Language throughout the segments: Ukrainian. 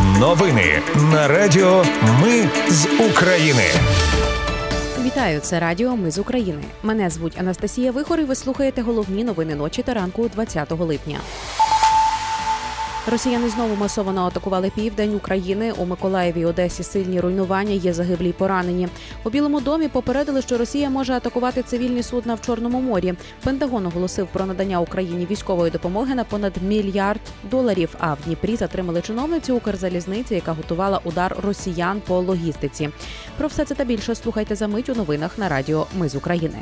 Новини на Радіо Ми з України. Вітаю, це Радіо Ми з України. Мене звуть Анастасія Вихор і Ви слухаєте головні новини ночі та ранку 20 липня. Росіяни знову масово атакували південь України. У Миколаєві Одесі сильні руйнування. Є загиблі й поранені. У Білому домі попередили, що Росія може атакувати цивільні судна в Чорному морі. Пентагон оголосив про надання Україні військової допомоги на понад мільярд доларів. А в Дніпрі затримали чиновницю Укрзалізниці, яка готувала удар росіян по логістиці. Про все це та більше слухайте за мить у новинах на Радіо Ми з України.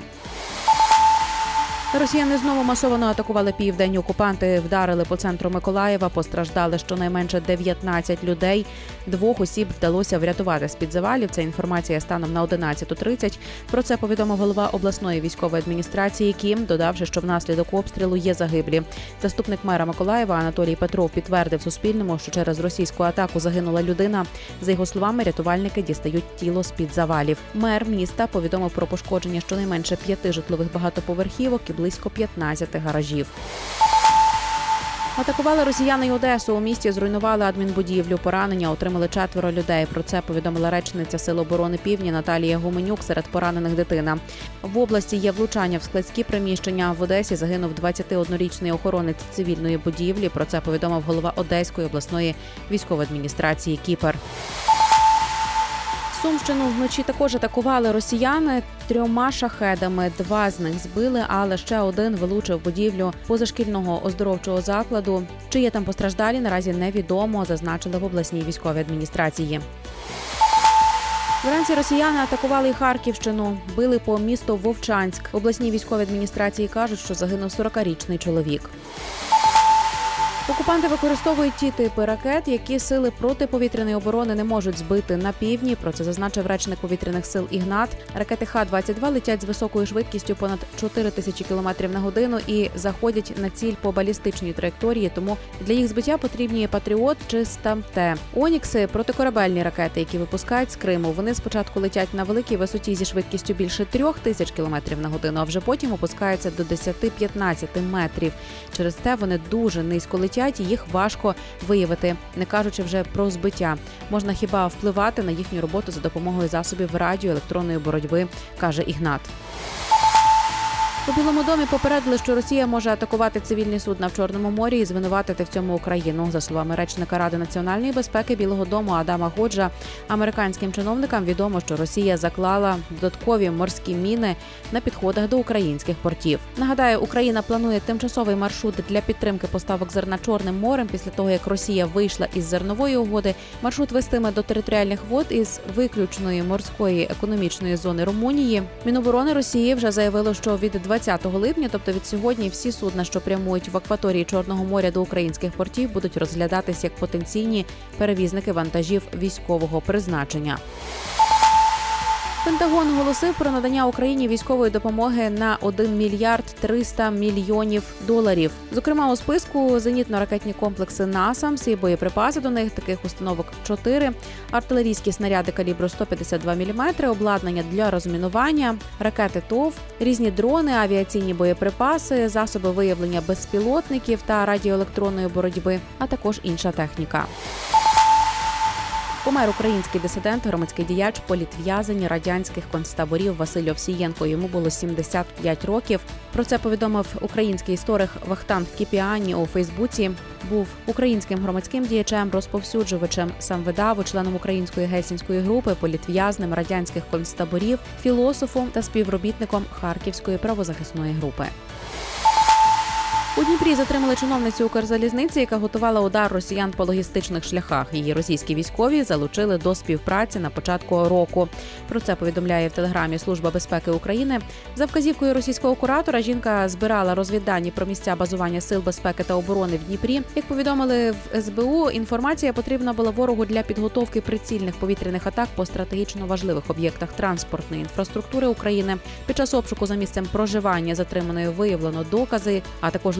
Росіяни знову масово атакували південь. Окупанти вдарили по центру Миколаєва. Постраждали щонайменше 19 людей. Двох осіб вдалося врятувати з під завалів. Це інформація станом на 11.30. Про це повідомив голова обласної військової адміністрації. Кім додавши, що внаслідок обстрілу є загиблі. Заступник мера Миколаєва Анатолій Петров підтвердив Суспільному, що через російську атаку загинула людина. За його словами, рятувальники дістають тіло з під завалів. Мер міста повідомив про пошкодження щонайменше п'яти житлових багатоповерхівок і близько 15 гаражів. Атакували росіяни й Одесу. У місті зруйнували адмінбудівлю. Поранення отримали четверо людей. Про це повідомила речниця Сил оборони Півдні Наталія Гуменюк серед поранених дитина. В області є влучання в складські приміщення. В Одесі загинув 21-річний охоронець цивільної будівлі. Про це повідомив голова Одеської обласної військової адміністрації Кіпер. Сумщину вночі також атакували росіяни трьома шахедами. Два з них збили, але ще один вилучив будівлю позашкільного оздоровчого закладу. Чи є там постраждалі, наразі невідомо, зазначили в обласній військовій адміністрації. Вранці росіяни атакували і Харківщину, били по місту Вовчанськ. Обласній військовій адміністрації кажуть, що загинув 40-річний чоловік. Окупанти використовують ті типи ракет, які сили протиповітряної оборони не можуть збити на півдні. Про це зазначив речник повітряних сил Ігнат. Ракети Х-22 летять з високою швидкістю понад 4 тисячі кілометрів на годину і заходять на ціль по балістичній траєкторії. Тому для їх збиття потрібні Патріот чи Стамте. Онікси протикорабельні ракети, які випускають з Криму. Вони спочатку летять на великій висоті зі швидкістю більше трьох тисяч кілометрів на годину, а вже потім опускаються до 10-15 метрів. Через це вони дуже низько летять і їх важко виявити, не кажучи вже про збиття. Можна хіба впливати на їхню роботу за допомогою засобів радіоелектронної боротьби, каже Ігнат. У Білому домі попередили, що Росія може атакувати цивільні судна в Чорному морі і звинуватити в цьому Україну. За словами речника Ради національної безпеки Білого Дому Адама Годжа, американським чиновникам відомо, що Росія заклала додаткові морські міни на підходах до українських портів. Нагадаю, Україна планує тимчасовий маршрут для підтримки поставок зерна Чорним морем після того, як Росія вийшла із зернової угоди. Маршрут вестиме до територіальних вод із виключної морської економічної зони Румунії. Міноборони Росії вже заявило, що від 20 липня, тобто від сьогодні, всі судна, що прямують в акваторії Чорного моря до українських портів, будуть розглядатись як потенційні перевізники вантажів військового призначення. Пентагон оголосив про надання Україні військової допомоги на 1 мільярд 300 мільйонів доларів. Зокрема, у списку зенітно-ракетні комплекси НАСАМС і боєприпаси до них таких установок 4, артилерійські снаряди калібру 152 мм, обладнання для розмінування, ракети ТОВ, різні дрони, авіаційні боєприпаси, засоби виявлення безпілотників та радіоелектронної боротьби, а також інша техніка. Помер український дисидент, громадський діяч, політв'язень радянських концтаборів Василь Овсієнко. Йому було 75 років. Про це повідомив український історик Вахтанг Кіпіані у Фейсбуці. Був українським громадським діячем, розповсюджувачем, сам видаву, членом української гельсінської групи, політв'язним радянських концтаборів, філософом та співробітником Харківської правозахисної групи. У Дніпрі затримали чиновницю Укрзалізниці, яка готувала удар росіян по логістичних шляхах. Її російські військові залучили до співпраці на початку року. Про це повідомляє в телеграмі Служба безпеки України. За вказівкою російського куратора жінка збирала розвіддані про місця базування сил безпеки та оборони в Дніпрі. Як повідомили в СБУ, інформація потрібна була ворогу для підготовки прицільних повітряних атак по стратегічно важливих об'єктах транспортної інфраструктури України. Під час обшуку за місцем проживання затриманої виявлено докази, а також